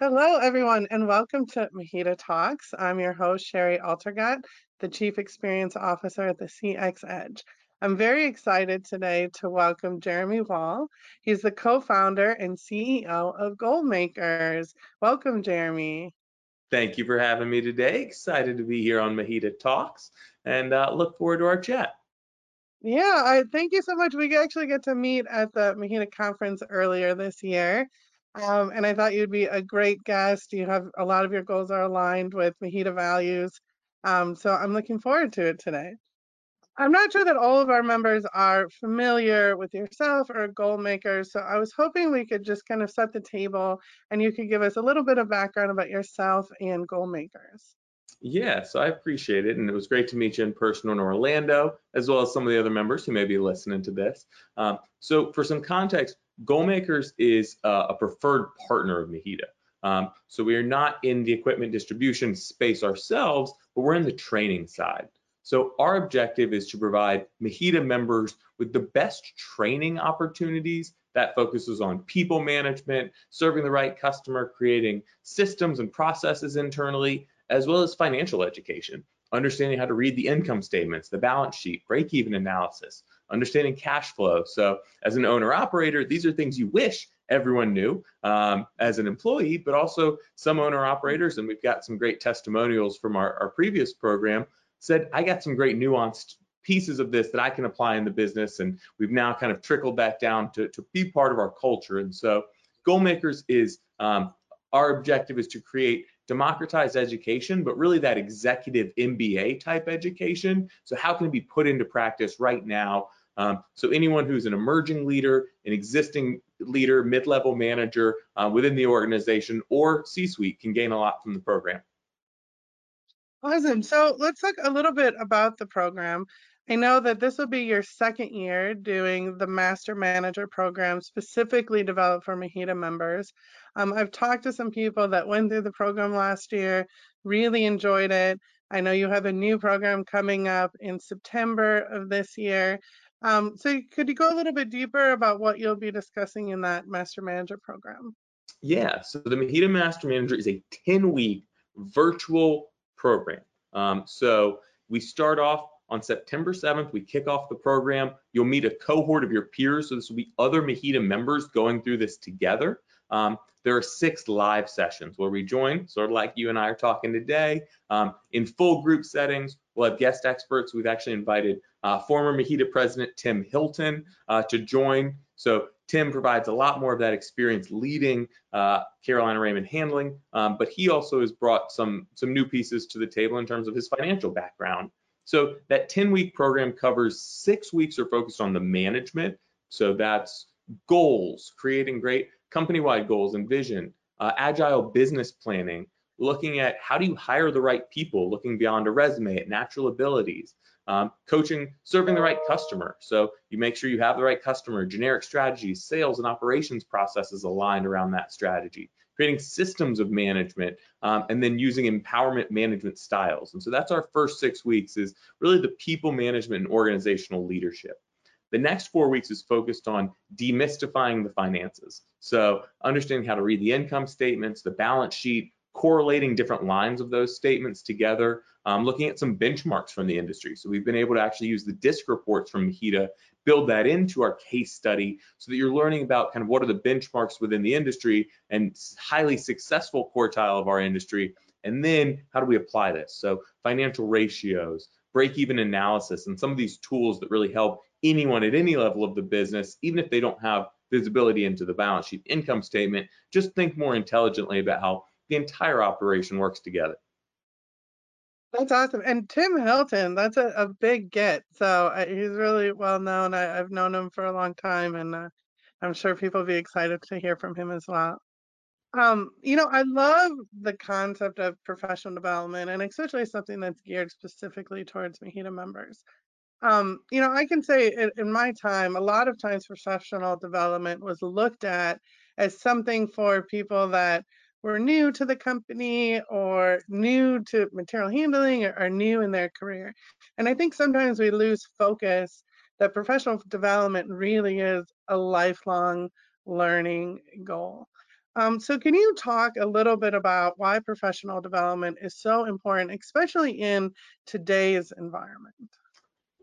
Hello, everyone, and welcome to MHEDA Talks. I'm your host, Sherry Altergat, the Chief Experience Officer at the CX Edge. I'm very excited today to welcome Jeremy Wall. He's the co-founder and CEO of Goalmakers. Welcome, Jeremy. Thank you for having me today. Excited to be here on MHEDA Talks and uh, look forward to our chat. Yeah, I thank you so much. We actually get to meet at the MHEDA conference earlier this year. Um, and I thought you'd be a great guest. You have a lot of your goals are aligned with MHEDA values. Um, so I'm looking forward to it today. I'm not sure that all of our members are familiar with yourself or Goalmakers, so I was hoping we could just kind of set the table and you could give us a little bit of background about yourself and Goalmakers. Yeah, so I appreciate it, and it was great to meet you in person in Orlando, as well as some of the other members who may be listening to this. Um, so for some context, Goalmakers is uh, a preferred partner of MHEDA. Um, so we are not in the equipment distribution space ourselves, but we're in the training side. So our objective is to provide MHEDA members with the best training opportunities that focuses on people management, serving the right customer, creating systems and processes internally, as well as financial education, understanding how to read the income statements, the balance sheet, break-even analysis, understanding cash flow. So as an owner operator, these are things you wish everyone knew um, as an employee, but also some owner operators, and we've got some great testimonials from our, our previous program, said, I got some great nuanced pieces of this that I can apply in the business. And we've now kind of trickled that down to, to be part of our culture. And so Goalmakers is um, our objective is to create democratized education, but really that executive MBA type education. So how can it be put into practice right now um, so anyone who's an emerging leader, an existing leader, mid-level manager uh, within the organization or C-suite can gain a lot from the program. Awesome. So let's talk a little bit about the program. I know that this will be your second year doing the Master Manager program specifically developed for MHEDA members. Um, I've talked to some people that went through the program last year, really enjoyed it. I know you have a new program coming up in September of this year. Um, so could you go a little bit deeper about what you'll be discussing in that Master Manager program? Yeah, so the MHEDA Master Manager is a 10-week virtual program. Um, so we start off on September 7th, we kick off the program. You'll meet a cohort of your peers. So this will be other MHEDA members going through this together. Um, there are six live sessions where we join, sort of like you and I are talking today, um, in full group settings. We'll have guest experts. We've actually invited former MHEDA president Tim Hilton uh, to join. So Tim provides a lot more of that experience leading uh, Carolina Raymond Handling, um, but he also has brought some some new pieces to the table in terms of his financial background. So that 10-week program covers six weeks are focused on the management. So that's goals, creating great company-wide goals and vision, uh, agile business planning, looking at how do you hire the right people, looking beyond a resume at natural abilities, um, coaching, serving the right customer. So you make sure you have the right customer, generic strategies, sales and operations processes aligned around that strategy, creating systems of management, um, and then using empowerment management styles. And so that's our first six weeks is really the people management and organizational leadership. The next four weeks is focused on demystifying the finances. So understanding how to read the income statements, the balance sheet, correlating different lines of those statements together, um, looking at some benchmarks from the industry. So we've been able to actually use the DISC reports from MHEDA, build that into our case study so that you're learning about kind of what are the benchmarks within the industry and highly successful quartile of our industry. And then how do we apply this? So financial ratios, break-even analysis, and some of these tools that really help anyone at any level of the business, even if they don't have visibility into the balance sheet income statement, just think more intelligently about how the entire operation works together. That's awesome. And Tim Hilton, that's a, a big get. So uh, he's really well known. I, have known him for a long time, and uh, I'm sure people will be excited to hear from him as well. Um, you know, I love the concept of professional development, and especially something that's geared specifically towards MHEDA members. Um, you know, I can say in, in my time, a lot of times professional development was looked at as something for people that were new to the company or new to material handling or, new in their career. And I think sometimes we lose focus that professional development really is a lifelong learning goal. Um, so can you talk a little bit about why professional development is so important, especially in today's environment?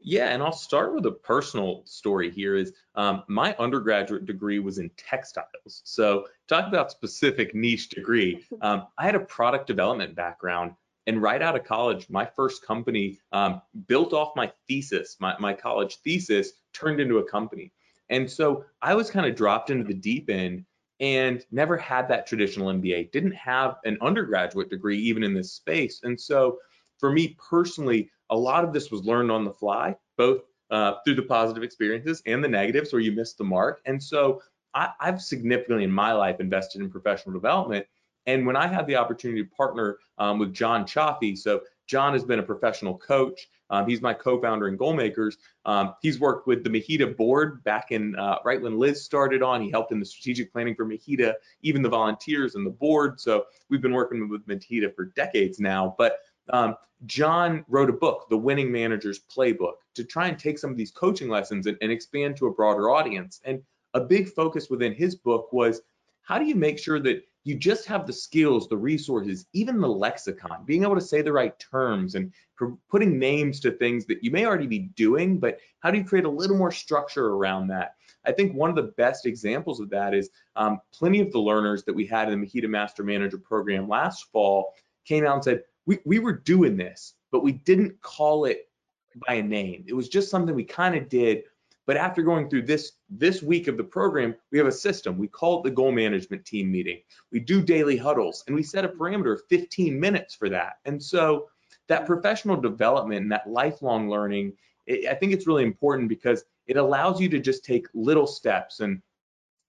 Yeah, and I'll start with a personal story here is um, my undergraduate degree was in textiles. So talk about specific niche degree. Um, I had a product development background and right out of college, my first company um, built off my thesis, my, my college thesis turned into a company. And so I was kind of dropped into the deep end and never had that traditional MBA, didn't have an undergraduate degree even in this space. And so for me personally, a lot of this was learned on the fly, both uh, through the positive experiences and the negatives where you missed the mark. And so I, I've significantly in my life invested in professional development. And when I had the opportunity to partner um, with John Chaffee, so John has been a professional coach. Um, he's my co-founder in Goalmakers. Um, he's worked with the MHEDA board back in uh, right when Liz started on. He helped in the strategic planning for MHEDA, even the volunteers and the board. So we've been working with MHEDA for decades now. But um, John wrote a book, The Winning Manager's Playbook, to try and take some of these coaching lessons and, and expand to a broader audience. And a big focus within his book was how do you make sure that you just have the skills, the resources, even the lexicon, being able to say the right terms and putting names to things that you may already be doing, but how do you create a little more structure around that? I think one of the best examples of that is um, plenty of the learners that we had in the MHEDA Master Manager program last fall came out and said, we, we were doing this, but we didn't call it by a name. It was just something we kind of did but after going through this this week of the program, we have a system. We call it the goal management team meeting. We do daily huddles and we set a parameter of 15 minutes for that. And so that professional development and that lifelong learning, it, I think it's really important because it allows you to just take little steps and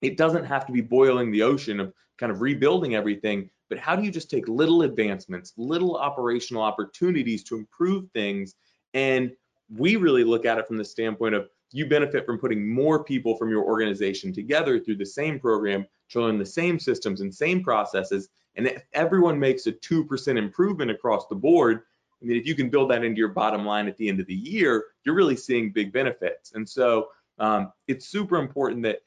it doesn't have to be boiling the ocean of kind of rebuilding everything, but how do you just take little advancements, little operational opportunities to improve things? And we really look at it from the standpoint of you benefit from putting more people from your organization together through the same program to learn the same systems and same processes. And if everyone makes a 2% improvement across the board, I mean, if you can build that into your bottom line at the end of the year, you're really seeing big benefits. And so um, it's super important that,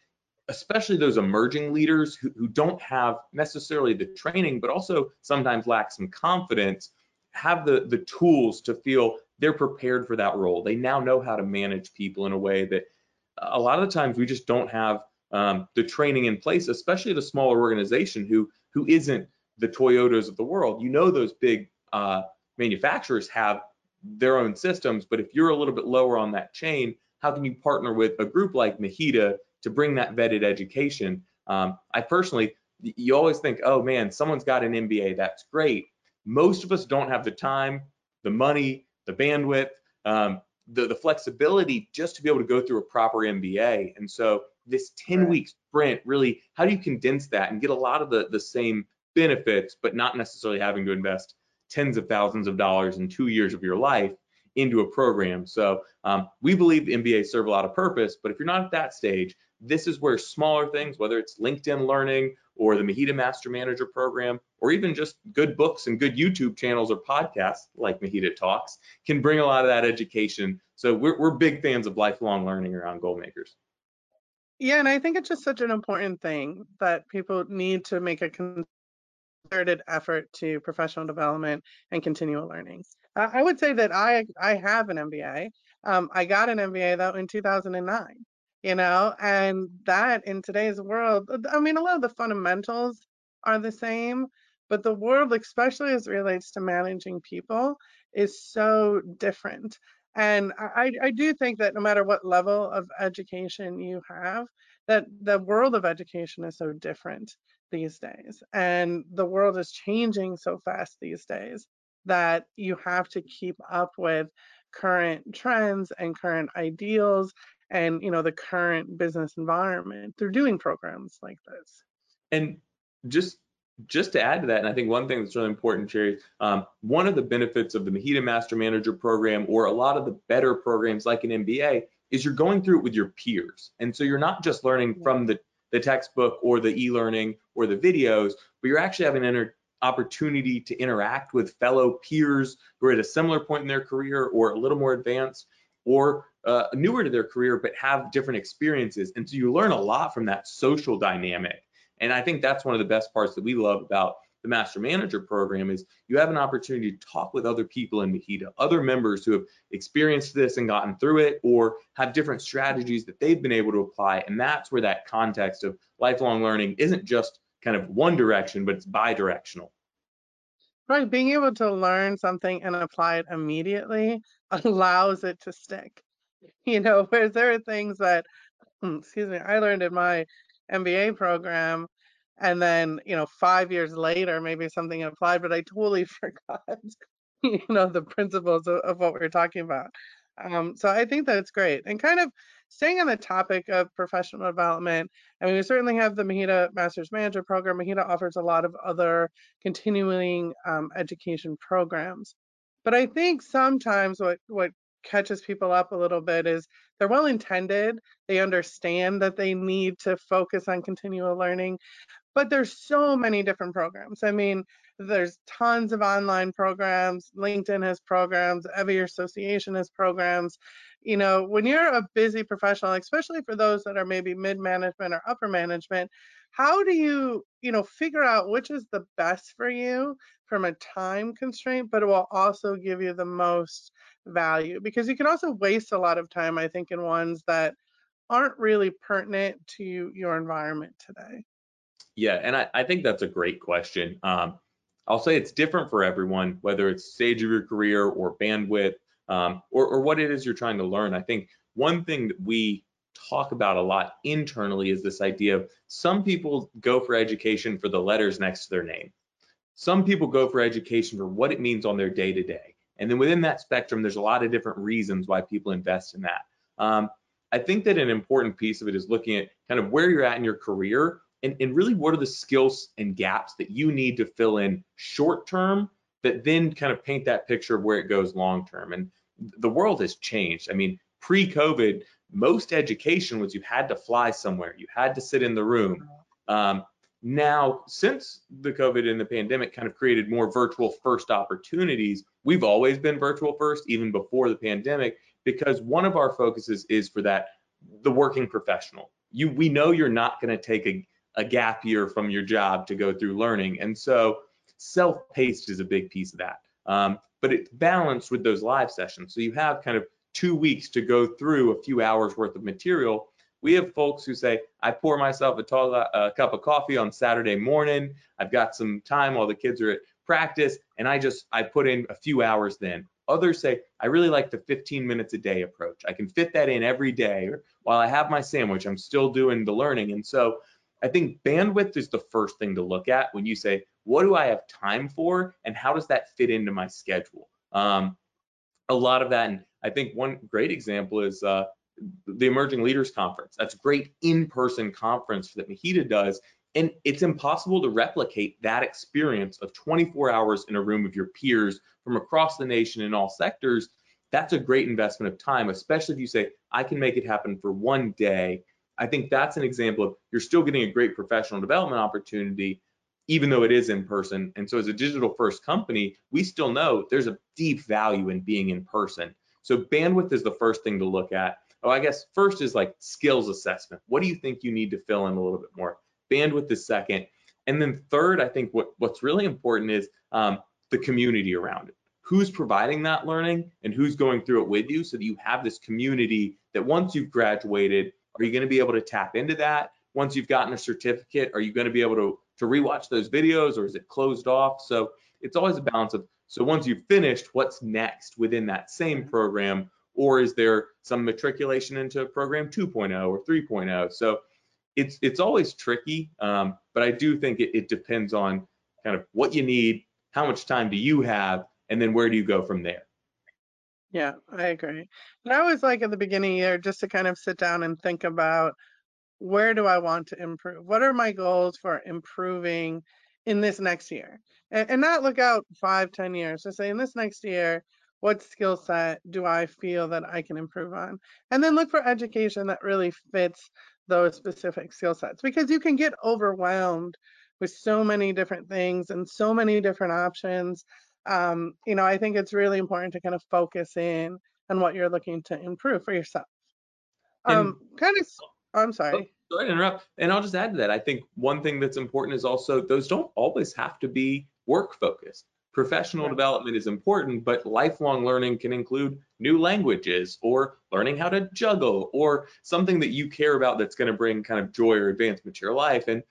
especially those emerging leaders who, who don't have necessarily the training, but also sometimes lack some confidence, have the, the tools to feel they're prepared for that role. They now know how to manage people in a way that a lot of the times we just don't have um, the training in place, especially a smaller organization who who isn't the Toyotas of the world. You know those big uh, manufacturers have their own systems, but if you're a little bit lower on that chain, how can you partner with a group like MHEDA to bring that vetted education? Um, I personally, you always think, oh man, someone's got an MBA, that's great. Most of us don't have the time, the money, the bandwidth, um, the, the flexibility just to be able to go through a proper MBA. And so this 10 week sprint really, how do you condense that and get a lot of the, the same benefits, but not necessarily having to invest tens of thousands of dollars in two years of your life into a program. So um, we believe the MBA serve a lot of purpose, but if you're not at that stage, this is where smaller things, whether it's LinkedIn Learning or the MHEDA Master Manager program, or even just good books and good YouTube channels or podcasts like MHEDA Talks, can bring a lot of that education. So we're, we're big fans of lifelong learning around Goalmakers. Yeah, and I think it's just such an important thing that people need to make a concerted effort to professional development and continual learning. I would say that I I have an MBA. Um, I got an MBA though in 2009 you know, and that in today's world, I mean, a lot of the fundamentals are the same, but the world, especially as it relates to managing people, is so different. And I, I do think that no matter what level of education you have, that the world of education is so different these days. And the world is changing so fast these days that you have to keep up with current trends and current ideals and you know the current business environment through doing programs like this and just just to add to that, and I think one thing that's really important, Sherry, um, one of the benefits of the MHEDA Master Manager program or a lot of the better programs like an MBA is you're going through it with your peers. And so you're not just learning from the, the textbook or the e-learning or the videos, but you're actually having an opportunity to interact with fellow peers who are at a similar point in their career or a little more advanced or uh, newer to their career but have different experiences. And so you learn a lot from that social dynamic. And I think that's one of the best parts that we love about the Master Manager program is you have an opportunity to talk with other people in MHEDA, other members who have experienced this and gotten through it, or have different strategies that they've been able to apply. And that's where that context of lifelong learning isn't just kind of one direction, but it's bi-directional. Right, being able to learn something and apply it immediately allows it to stick. You know, where there are things that, mm, excuse me, I learned in my MBA program, and then, you know, five years later, maybe something applied, but I totally forgot, you know, the principles of, of what we are talking about. Um, so I think that's great. And kind of staying on the topic of professional development, I mean, we certainly have the MHEDA Master's Manager Program. MHEDA offers a lot of other continuing um, education programs. But I think sometimes what, what catches people up a little bit is they're well intended. They understand that they need to focus on continual learning, but there's so many different programs. I mean, there's tons of online programs. LinkedIn has programs. Every association has programs. You know, when you're a busy professional, especially for those that are maybe mid management or upper management, how do you, you know, figure out which is the best for you from a time constraint, but it will also give you the most value? Because you can also waste a lot of time, I think, in ones that aren't really pertinent to your environment today. Yeah, and I, I think that's a great question. Um, I'll say it's different for everyone, whether it's stage of your career or bandwidth um, or, or what it is you're trying to learn. I think one thing that we talk about a lot internally is this idea of some people go for education for the letters next to their name. Some people go for education for what it means on their day to day. And then within that spectrum, there's a lot of different reasons why people invest in that. Um, I think that an important piece of it is looking at kind of where you're at in your career and, and really what are the skills and gaps that you need to fill in short term that then kind of paint that picture of where it goes long term. And the world has changed. I mean pre-covid most education was you had to fly somewhere. You had to sit in the room. Um, now since the covid and the pandemic kind of created more virtual first opportunities we've always been virtual first even before the pandemic because one of our focuses is for that the working professional you we know you're not going to take a a gap year from your job to go through learning. And so self-paced is a big piece of that. Um, but it's balanced with those live sessions. So you have kind of two weeks to go through a few hours worth of material. We have folks who say, I pour myself a, tall, a cup of coffee on Saturday morning. I've got some time while the kids are at practice, and I just I put in a few hours then. Others say, I really like the 15 minutes a day approach. I can fit that in every day. Or while I have my sandwich, I'm still doing the learning. And so I think bandwidth is the first thing to look at when you say, what do I have time for and how does that fit into my schedule? Um, a lot of that, and I think one great example is uh, the Emerging Leaders Conference. That's a great in-person conference that MHEDA does, and it's impossible to replicate that experience of 24 hours in a room of your peers from across the nation in all sectors. That's a great investment of time, especially if you say, I can make it happen for one day I think that's an example of you're still getting a great professional development opportunity, even though it is in person. And so as a digital first company, we still know there's a deep value in being in person. So bandwidth is the first thing to look at. Oh, I guess first is like skills assessment. What do you think you need to fill in a little bit more? Bandwidth is second. And then third, I think what, what's really important is um, the community around it. Who's providing that learning and who's going through it with you so that you have this community that once you've graduated, are you going to be able to tap into that? Once you've gotten a certificate, are you going to be able to, to rewatch those videos or is it closed off? So it's always a balance of, so once you've finished, what's next within that same program? Or is there some matriculation into program 2.0 or 3.0? So it's it's always tricky, um, but I do think it, it depends on kind of what you need, how much time do you have, and then where do you go from there? Yeah, I agree. And I always like at the beginning year just to kind of sit down and think about where do I want to improve? What are my goals for improving in this next year? And, and not look out five, ten years. To say in this next year, what skill set do I feel that I can improve on? And then look for education that really fits those specific skill sets because you can get overwhelmed with so many different things and so many different options um, you know, I think it's really important to kind of focus in on what you're looking to improve for yourself. Um, kind of I'm sorry. Sorry to interrupt. And I'll just add to that. I think one thing that's important is also those don't always have to be work focused. Professional Right. development is important, but lifelong learning can include new languages or learning how to juggle or something that you care about that's going to bring kind of joy or advancement to your life. And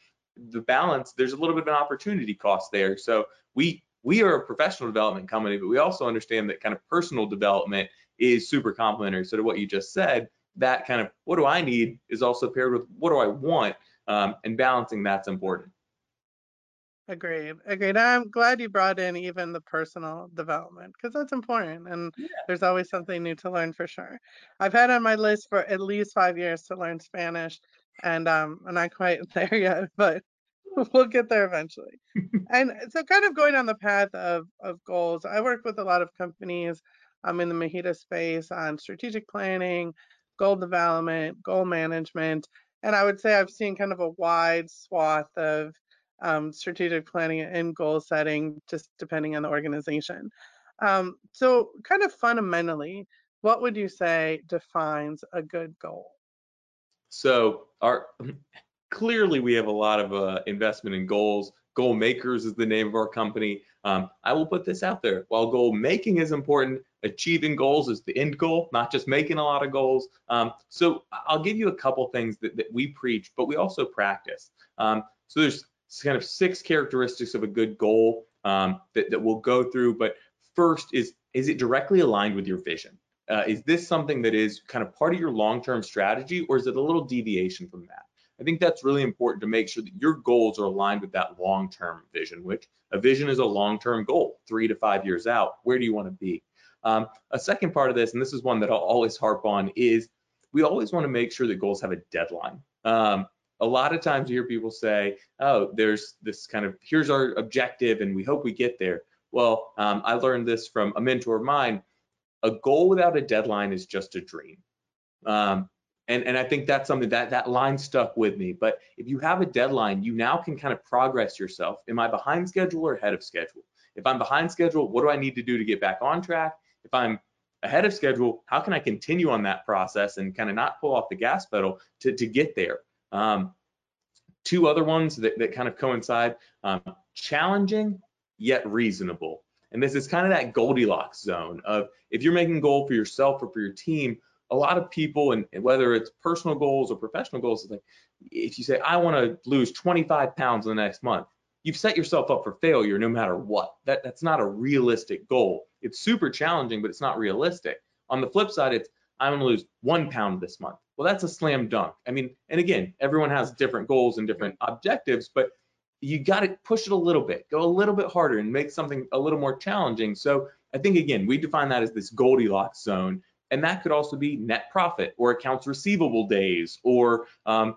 the balance, there's a little bit of an opportunity cost there. So we we are a professional development company, but we also understand that kind of personal development is super complementary. So to what you just said, that kind of what do I need is also paired with what do I want, um, and balancing that's important. Agreed. Agreed. I'm glad you brought in even the personal development because that's important and Yeah. there's always something new to learn for sure. I've had on my list for at least five years to learn Spanish and um I'm not quite there yet, but we'll get there eventually. And so kind of going on the path of of goals, I work with a lot of companies um in the MHEDA space on strategic planning, goal development, goal management, and I would say I've seen kind of a wide swath of um, strategic planning and goal setting, just depending on the organization. Um, so, kind of fundamentally, what would you say defines a good goal? So our clearly we have a lot of uh, investment in goals. Goalmakers is the name of our company. Um, I will put this out there. While goal making is important, achieving goals is the end goal, not just making a lot of goals. Um, so I'll give you a couple things that, that we preach, but we also practice. Um, so there's kind of six characteristics of a good goal um, that, that we'll go through. But first is, is it directly aligned with your vision? Uh, is this something that is kind of part of your long-term strategy or is it a little deviation from that? I think that's really important to make sure that your goals are aligned with that long-term vision, which a vision is a long-term goal, three to five years out. Where do you want to be? Um, a second part of this, and this is one that I'll always harp on, is we always want to make sure that goals have a deadline. Um, a lot of times you hear people say, oh, there's this kind of, here's our objective and we hope we get there. Well, um, I learned this from a mentor of mine. A goal without a deadline is just a dream. Um, and, and I think that's something that that line stuck with me. But if you have a deadline, you now can kind of progress yourself. Am I behind schedule or ahead of schedule? If I'm behind schedule, what do I need to do to get back on track? If I'm ahead of schedule, how can I continue on that process and kind of not pull off the gas pedal to, to get there? Um, two other ones that, that kind of coincide, um, challenging yet reasonable. And this is kind of that Goldilocks zone of if you're making goal for yourself or for your team, a lot of people, and whether it's personal goals or professional goals, is like if you say, I want to lose 25 pounds in the next month, you've set yourself up for failure no matter what. That, that's not a realistic goal. It's super challenging, but it's not realistic. On the flip side, it's I'm going to lose one pound this month. Well, that's a slam dunk. I mean, and again, everyone has different goals and different objectives, but you got to push it a little bit, go a little bit harder and make something a little more challenging. So I think, again, we define that as this Goldilocks zone. And that could also be net profit or accounts receivable days or um,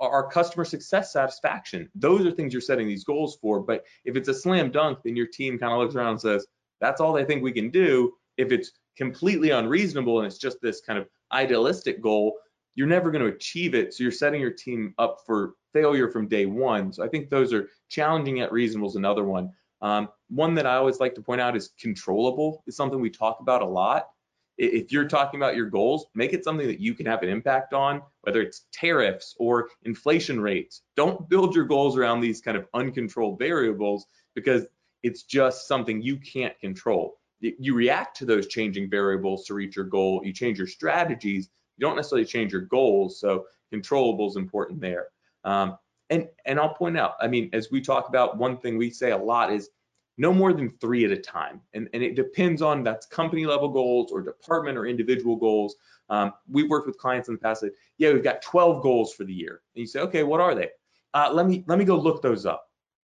our customer success satisfaction. Those are things you're setting these goals for. But if it's a slam dunk, then your team kind of looks around and says, that's all they think we can do. If it's completely unreasonable and it's just this kind of idealistic goal, you're never going to achieve it. So you're setting your team up for failure from day one. So I think those are challenging yet reasonable is another one. Um, one that I always like to point out is controllable is something we talk about a lot. If you're talking about your goals, make it something that you can have an impact on, whether it's tariffs or inflation rates. Don't build your goals around these kind of uncontrolled variables because it's just something you can't control. You react to those changing variables to reach your goal. You change your strategies. You don't necessarily change your goals. So controllable is important there. Um, and and I'll point out, I mean, as we talk about, one thing we say a lot is no more than three at a time. And, and it depends on that's company level goals or department or individual goals. Um, we've worked with clients in the past that, yeah, we've got 12 goals for the year. And you say, okay, what are they? Uh, let me let me go look those up.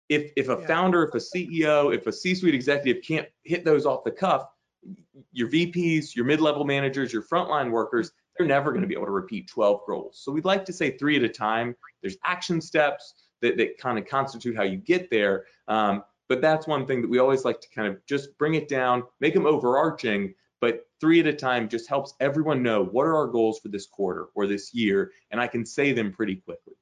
If if a Yeah. founder, if a CEO, if a C-suite executive can't hit those off the cuff, your VPs, your mid-level managers, your frontline workers, they're never going to be able to repeat 12 goals. So we'd like to say three at a time. There's action steps that, that kind of constitute how you get there. Um, but that's one thing that we always like to kind of just bring it down, make them overarching, but three at a time just helps everyone know what are our goals for this quarter or this year, and I can say them pretty quickly.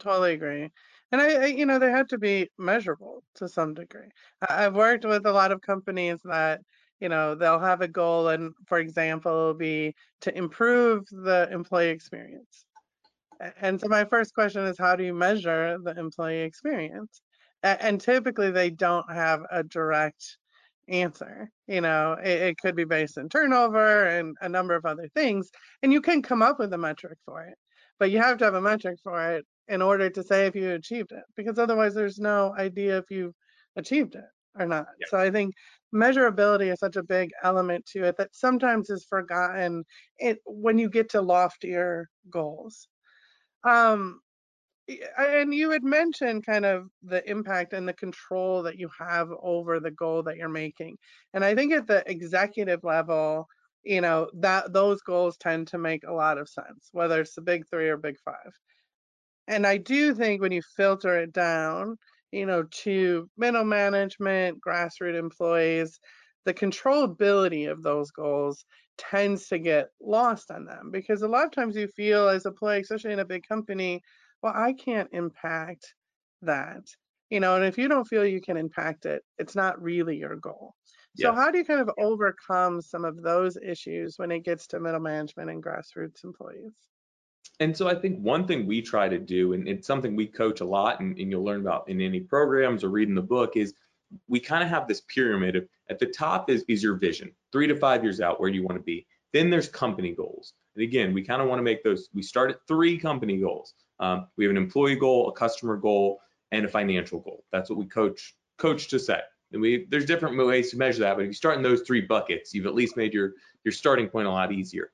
Totally agree. And I, I, you know, they have to be measurable to some degree. I've worked with a lot of companies that, you know, they'll have a goal and for example, be to improve the employee experience. And so my first question is how do you measure the employee experience? And typically they don't have a direct answer. You know, it, it could be based on turnover and a number of other things. And you can come up with a metric for it, but you have to have a metric for it in order to say if you achieved it, because otherwise there's no idea if you've achieved it or not. Yeah. So I think measurability is such a big element to it that sometimes is forgotten it when you get to loftier goals. Um, and you had mentioned kind of the impact and the control that you have over the goal that you're making. And I think at the executive level, you know, that those goals tend to make a lot of sense, whether it's the big three or big five. And I do think when you filter it down, you know, to middle management, grassroots employees, the controllability of those goals tends to get lost on them because a lot of times you feel as a employee, especially in a big company, well, I can't impact that. You know, and if you don't feel you can impact it, it's not really your goal. So how do you kind of overcome some of those issues when it gets to middle management and grassroots employees? And so I think one thing we try to do, and it's something we coach a lot, and, and you'll learn about in any programs or reading the book, is we kind of have this pyramid of at the top is, is your vision, three to five years out where you want to be. Then there's company goals. And again, we kind of want to make those, we start at three company goals. Um, we have an employee goal, a customer goal, and a financial goal. That's what we coach coach to set. And we there's different ways to measure that, but if you start in those three buckets, you've at least made your your starting point a lot easier.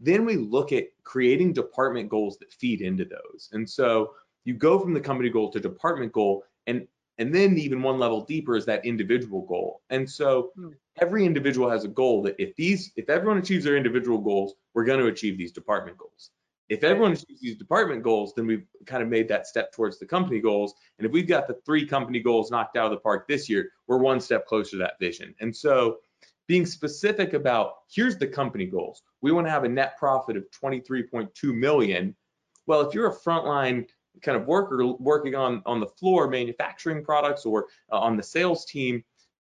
Then we look at creating department goals that feed into those. And so you go from the company goal to department goal and and then even one level deeper is that individual goal. And so hmm. every individual has a goal that if these if everyone achieves their individual goals, we're going to achieve these department goals. If everyone achieves these department goals, then we've kind of made that step towards the company goals. And if we've got the three company goals knocked out of the park this year, we're one step closer to that vision. And so being specific about here's the company goals. We want to have a net profit of 23.2 million. Well, if you're a frontline kind of worker working on on the floor manufacturing products or uh, on the sales team,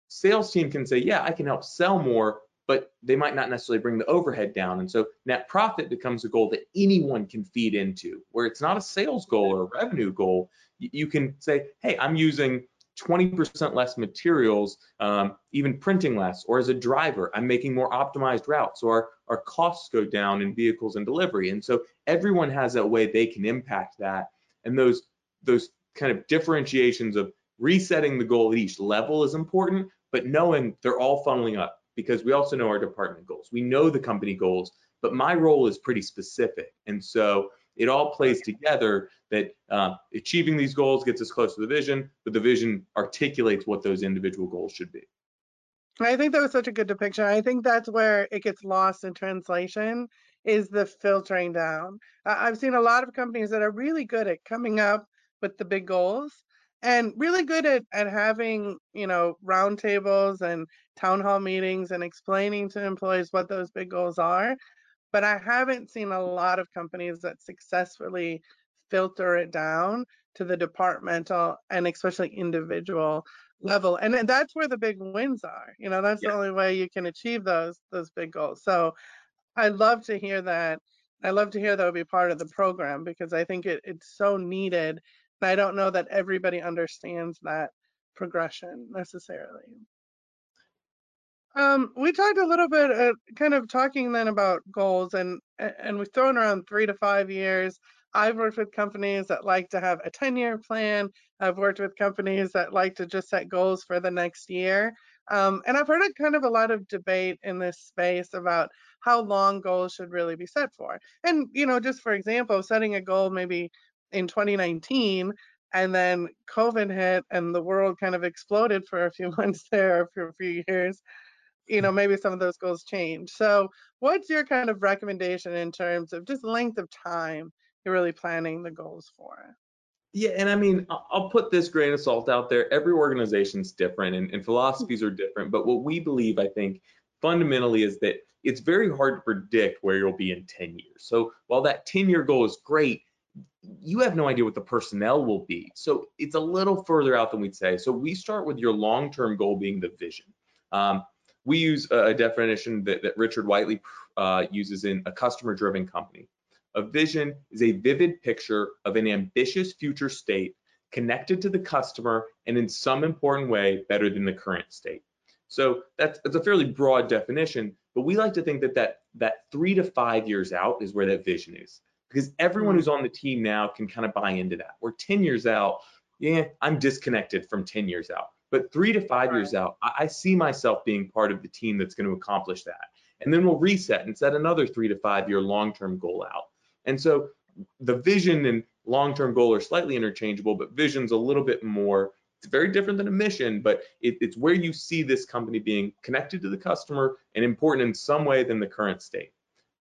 sales team can say, yeah, I can help sell more, but they might not necessarily bring the overhead down. And so net profit becomes a goal that anyone can feed into, where it's not a sales goal or a revenue goal. You can say, hey, I'm using 20% less materials, um, even printing less, or as a driver, I'm making more optimized routes, or our costs go down in vehicles and delivery. And so everyone has a way they can impact that. And those those kind of differentiations of resetting the goal at each level is important, but knowing they're all funneling up because we also know our department goals. We know the company goals, but my role is pretty specific. And so it all plays together that uh, achieving these goals gets us close to the vision, but the vision articulates what those individual goals should be. I think that was such a good depiction. I think that's where it gets lost in translation is the filtering down. I've seen a lot of companies that are really good at coming up with the big goals and really good at, at having, you know, roundtables and town hall meetings and explaining to employees what those big goals are but I haven't seen a lot of companies that successfully filter it down to the departmental and especially individual level. And that's where the big wins are. You know, that's yeah. the only way you can achieve those those big goals. So I love to hear that. I love to hear that would be part of the program because I think it, it's so needed. And I don't know that everybody understands that progression necessarily. Um, we talked a little bit, uh, kind of talking then about goals, and and we've thrown around three to five years. I've worked with companies that like to have a 10-year plan. I've worked with companies that like to just set goals for the next year. Um, and I've heard a kind of a lot of debate in this space about how long goals should really be set for. And you know, just for example, setting a goal maybe in 2019 and then COVID hit and the world kind of exploded for a few months there for a few years you know maybe some of those goals change. So what's your kind of recommendation in terms of just length of time you're really planning the goals for? Yeah and i mean i'll put this grain of salt out there. Every organization's different and, and philosophies are different but what we believe i think fundamentally is that it's very hard to predict where you'll be in 10 years. So while that 10 year goal is great you have no idea what the personnel will be. So it's a little further out than we'd say. So we start with your long term goal being the vision. Um, we use a definition that, that Richard Whiteley uh, uses in a customer-driven company. A vision is a vivid picture of an ambitious future state connected to the customer and in some important way better than the current state. So that's, that's a fairly broad definition, but we like to think that, that that three to five years out is where that vision is because everyone mm-hmm. who's on the team now can kind of buy into that. We're 10 years out, yeah, I'm disconnected from 10 years out. But three to five right. years out, I, I see myself being part of the team that's going to accomplish that. And then we'll reset and set another three to five year long term goal out. And so the vision and long term goal are slightly interchangeable, but vision's a little bit more. It's very different than a mission, but it, it's where you see this company being connected to the customer and important in some way than the current state.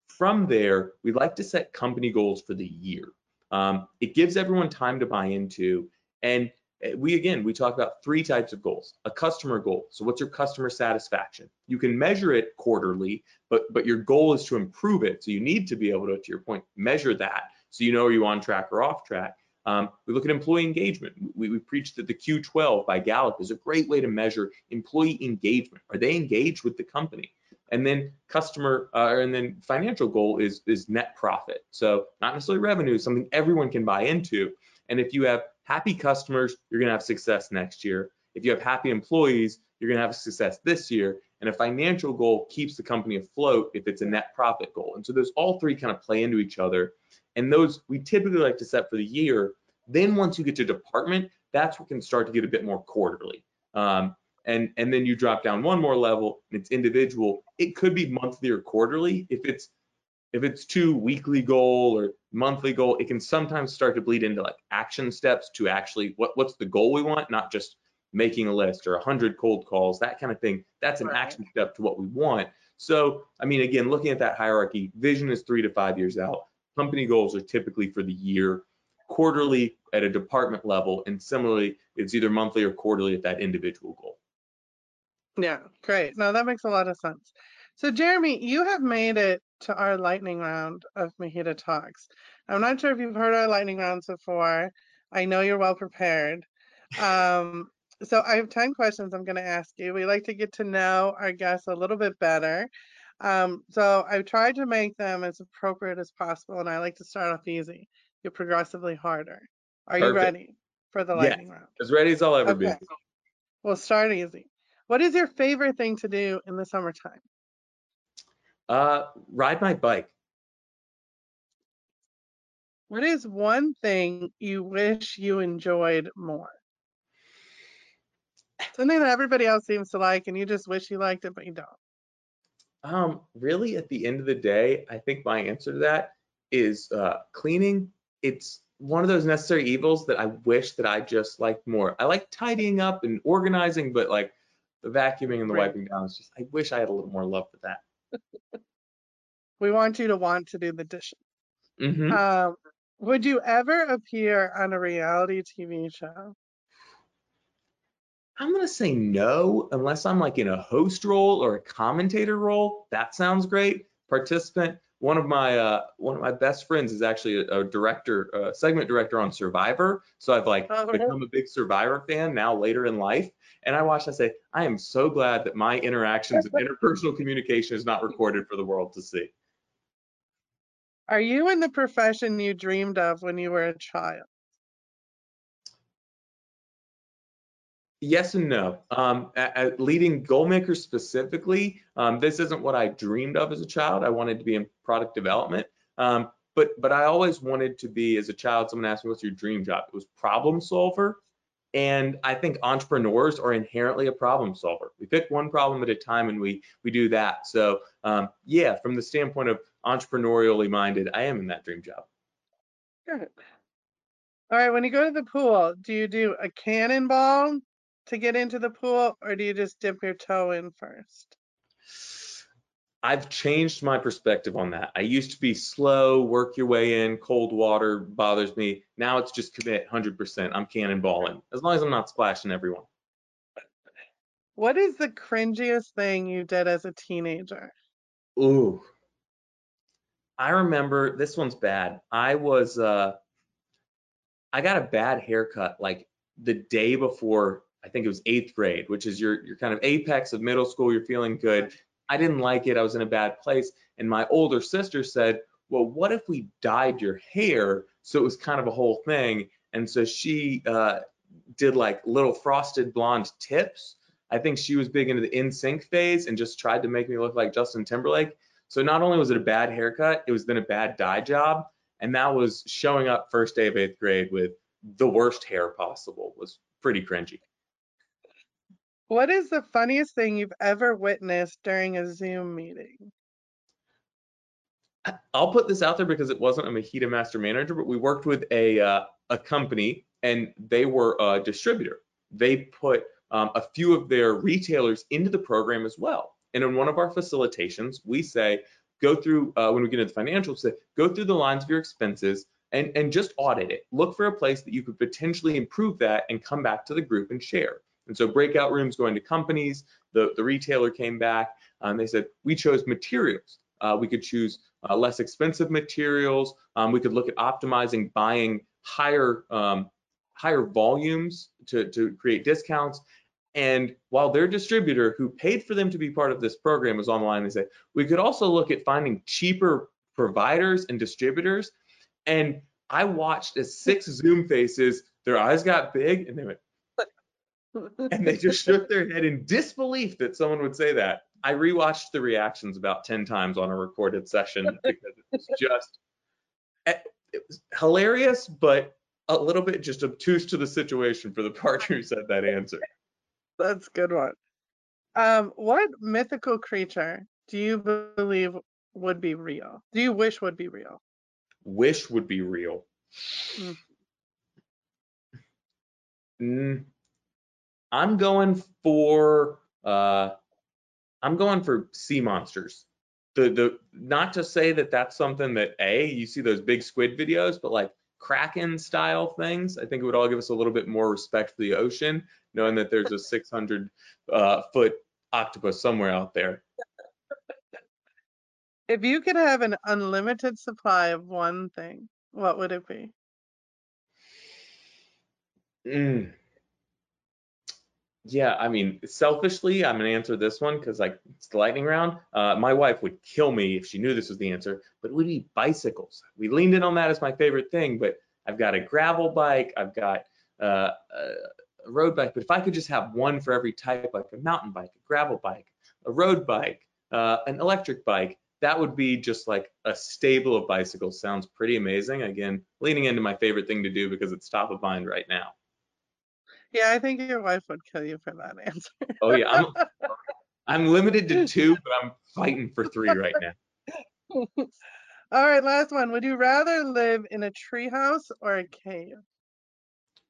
From there, we like to set company goals for the year. Um, it gives everyone time to buy into, and we again we talk about three types of goals. A customer goal. So what's your customer satisfaction? You can measure it quarterly but but your goal is to improve it. So you need to be able to to your point measure that so you know are you on track or off track. Um, we look at employee engagement. We, we preach that the q12 by gallup is a great way to measure employee engagement. Are they engaged with the company? And then customer uh, and then financial goal is is net profit. So not necessarily revenue something everyone can buy into. And if you have happy customers, you're going to have success next year. If you have happy employees, you're going to have success this year. And a financial goal keeps the company afloat if it's a net profit goal. And so those all three kind of play into each other. And those we typically like to set for the year. Then once you get to department, that's what can start to get a bit more quarterly. Um, and and then you drop down one more level and it's individual. It could be monthly or quarterly. If it's if it's too weekly goal or monthly goal, it can sometimes start to bleed into like action steps to actually what what's the goal we want, not just making a list or 100 cold calls, that kind of thing. That's an right. action step to what we want. So, I mean, again, looking at that hierarchy, vision is three to five years out. Company goals are typically for the year, quarterly at a department level, and similarly, it's either monthly or quarterly at that individual goal. Yeah, great. No, that makes a lot of sense. So, Jeremy, you have made it to our lightning round of MHEDA Talks. I'm not sure if you've heard our lightning rounds before. I know you're well prepared. Um, so I have 10 questions I'm going to ask you. We like to get to know our guests a little bit better. Um, so I've tried to make them as appropriate as possible, and I like to start off easy, get progressively harder. Are Perfect. you ready for the lightning yeah, round? As ready as I'll ever okay. be. We'll start easy. What is your favorite thing to do in the summertime? Uh, ride my bike. What is one thing you wish you enjoyed more? Something that everybody else seems to like and you just wish you liked it, but you don't. Um, really, at the end of the day, I think my answer to that is uh, cleaning. It's one of those necessary evils that I wish that I just liked more. I like tidying up and organizing, but like the vacuuming and the right. wiping down is just, I wish I had a little more love for that we want you to want to do the dishes. Mm-hmm. Um, would you ever appear on a reality TV show? I'm gonna say no, unless I'm like in a host role or a commentator role. That sounds great. Participant. One of my uh, one of my best friends is actually a, a director, a segment director on Survivor. So I've like oh, become a big Survivor fan now later in life. And I watch, I say, I am so glad that my interactions and interpersonal communication is not recorded for the world to see. Are you in the profession you dreamed of when you were a child? Yes and no. Um, at, at leading Goalmakers specifically, um, this isn't what I dreamed of as a child. I wanted to be in product development. Um, but but I always wanted to be as a child. Someone asked me, "What's your dream job?" It was problem solver, and I think entrepreneurs are inherently a problem solver. We pick one problem at a time and we we do that. So um, yeah, from the standpoint of entrepreneurially minded, I am in that dream job. Good. All right, when you go to the pool, do you do a cannonball to get into the pool or do you just dip your toe in first? I've changed my perspective on that. I used to be slow, work your way in, cold water bothers me. Now it's just commit 100%. I'm cannonballing as long as I'm not splashing everyone. What is the cringiest thing you did as a teenager? Ooh. I remember this one's bad. I was uh I got a bad haircut like the day before I think it was eighth grade, which is your, your kind of apex of middle school. You're feeling good. I didn't like it. I was in a bad place. And my older sister said, well, what if we dyed your hair so it was kind of a whole thing? And so she uh, did like little frosted blonde tips. I think she was big into the NSYNC phase and just tried to make me look like Justin Timberlake. So not only was it a bad haircut, it was then a bad dye job. And that was showing up first day of eighth grade with the worst hair possible was pretty cringy. What is the funniest thing you've ever witnessed during a Zoom meeting? I'll put this out there because it wasn't a MHEDA master manager, but we worked with a uh, a company and they were a distributor. They put um, a few of their retailers into the program as well. And in one of our facilitations, we say, go through, uh, when we get into the financials, say, go through the lines of your expenses and, and just audit it. Look for a place that you could potentially improve that and come back to the group and share. And so breakout rooms going to companies, the, the retailer came back and they said, we chose materials. Uh, we could choose uh, less expensive materials. Um, we could look at optimizing buying higher um, higher volumes to, to create discounts. And while their distributor who paid for them to be part of this program was online, they said, we could also look at finding cheaper providers and distributors. And I watched as six Zoom faces, their eyes got big and they went, and they just shook their head in disbelief that someone would say that. I rewatched the reactions about 10 times on a recorded session because it was just, eh, it was hilarious, but a little bit just obtuse to the situation for the partner who said that answer. That's a good one. Um, what mythical creature do you believe would be real? Do you wish would be real? Wish would be real. Mm. Mm, I'm going for uh, I'm going for sea monsters. The the not to say that that's something that a you see those big squid videos, but like Kraken style things. I think it would all give us a little bit more respect for the ocean, knowing that there's a 600 uh, foot octopus somewhere out there. If you could have an unlimited supply of one thing, what would it be? Mm. Yeah, I mean, selfishly, I'm gonna answer this one because like it's the lightning round. Uh, my wife would kill me if she knew this was the answer, but it would be bicycles. We leaned in on that as my favorite thing, but I've got a gravel bike, I've got uh, a road bike, but if I could just have one for every type, like a mountain bike, a gravel bike, a road bike, uh, an electric bike, that would be just like a stable of bicycles. Sounds pretty amazing. Again, leaning into my favorite thing to do because it's top of mind right now. Yeah, I think your wife would kill you for that answer. oh yeah, I'm I'm limited to two, but I'm fighting for three right now. All right, last one. Would you rather live in a treehouse or a cave?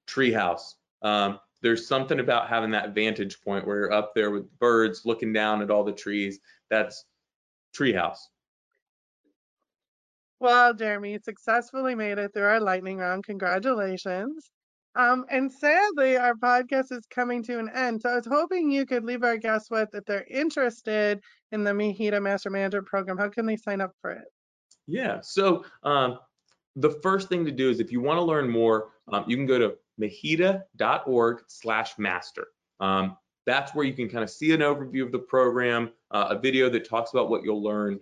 Treehouse. Um, there's something about having that vantage point where you're up there with birds looking down at all the trees. That's treehouse. Well, Jeremy, you successfully made it through our lightning round. Congratulations. Um, and sadly, our podcast is coming to an end. So I was hoping you could leave our guests with if they're interested in the MHEDA Master Manager program, how can they sign up for it? Yeah, so um, the first thing to do is if you want to learn more, um, you can go to mheda.org slash master. Um, that's where you can kind of see an overview of the program, uh, a video that talks about what you'll learn.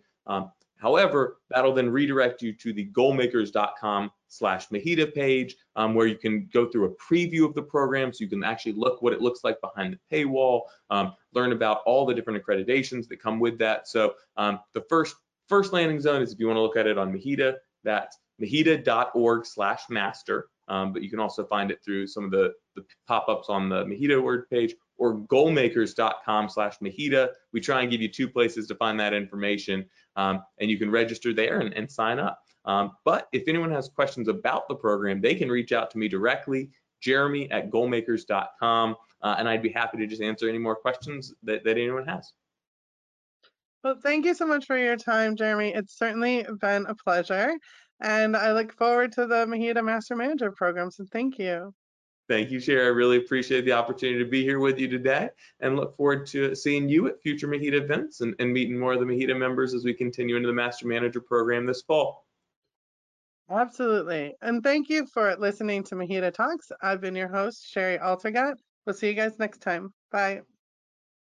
However, that'll then redirect you to the goalmakers.com slash MHEDA page um, where you can go through a preview of the program so you can actually look what it looks like behind the paywall, um, learn about all the different accreditations that come with that. So um, the first first landing zone is if you want to look at it on MHEDA, that's mheda.org slash master. Um, but you can also find it through some of the, the pop-ups on the MHEDA word page or goalmakers.com slash MHEDA. We try and give you two places to find that information um, and you can register there and, and sign up. Um, but if anyone has questions about the program, they can reach out to me directly, jeremy at goalmakers.com, uh, and I'd be happy to just answer any more questions that, that anyone has. Well, thank you so much for your time, Jeremy. It's certainly been a pleasure. And I look forward to the MHEDA Master Manager program. So thank you. Thank you, Sherry. I really appreciate the opportunity to be here with you today and look forward to seeing you at future MHEDA events and, and meeting more of the MHEDA members as we continue into the Master Manager program this fall. Absolutely. And thank you for listening to MHEDA Talks. I've been your host, Sherry Altergat. We'll see you guys next time. Bye.